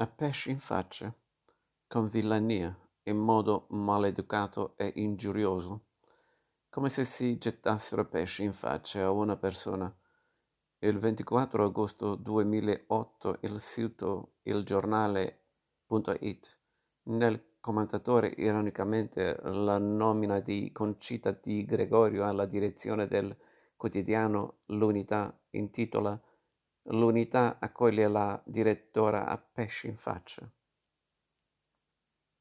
a pesci in faccia, con villania, in modo maleducato e ingiurioso, come se si gettassero pesci in faccia a una persona. Il 24 agosto 2008 il sito Il Giornale.it nel commentatore ironicamente la nomina di Concita Di Gregorio alla direzione del quotidiano L'Unità intitola L'Unità accoglie la direttora a pesci in faccia.